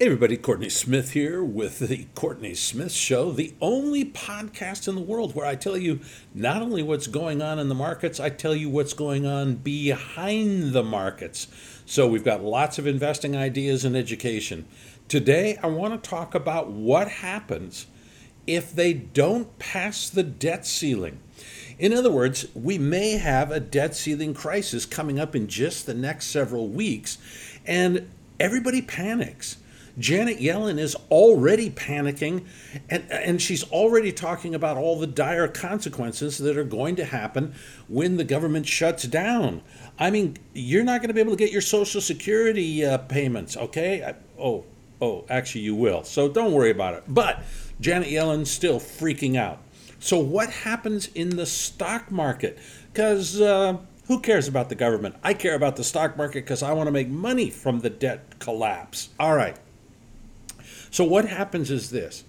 Hey everybody, Courtney Smith here with the Courtney Smith Show, the only podcast in the world where I tell you not only what's going on in the markets, I tell you what's going on behind the markets. So we've got lots of investing ideas and education. Today, I want to talk about what happens if they don't pass the debt ceiling. In other words, we may have a debt ceiling crisis coming up in just the next several weeks, and everybody panics Janet Yellen is already panicking and, and she's already talking about all the dire consequences that are going to happen when the government shuts down. I mean, you're not going to be able to get your Social Security uh, payments, okay? I, oh, oh, actually, you will. So don't worry about it. But Janet Yellen's still freaking out. So, what happens in the stock market? Because uh, who cares about the government? I care about the stock market because I want to make money from the debt collapse. All right. So, what happens is this.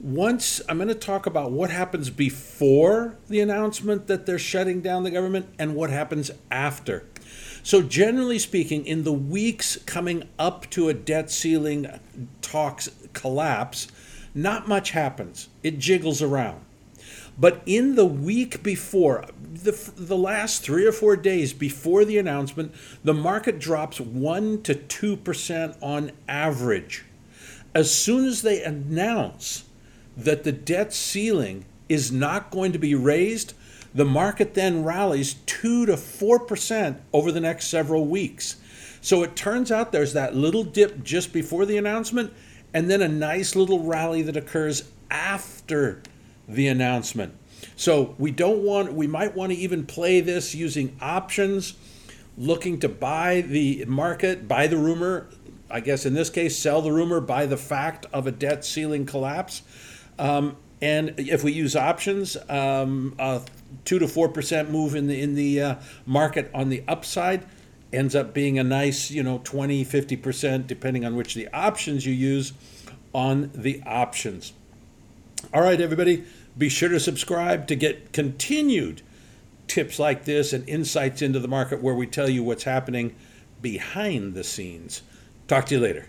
Once I'm going to talk about what happens before the announcement that they're shutting down the government and what happens after. So, generally speaking, in the weeks coming up to a debt ceiling talks collapse, not much happens. It jiggles around. But in the week before, the, the last three or four days before the announcement, the market drops 1% to 2% on average as soon as they announce that the debt ceiling is not going to be raised, the market then rallies 2 to 4% over the next several weeks. So it turns out there's that little dip just before the announcement, and then a nice little rally that occurs after the announcement. So we don't want, we might want to even play this using options, looking to buy the market, buy the rumor, I guess in this case, sell the rumor, buy the fact of a debt ceiling collapse. Um, and if we use options, um, a two to four percent move in the in the uh, market on the upside ends up being a nice, you know, 20, 50 percent, depending on which the options you use on the options. All right, everybody, be sure to subscribe to get continued tips like this and insights into the market where we tell you what's happening behind the scenes. Talk to you later.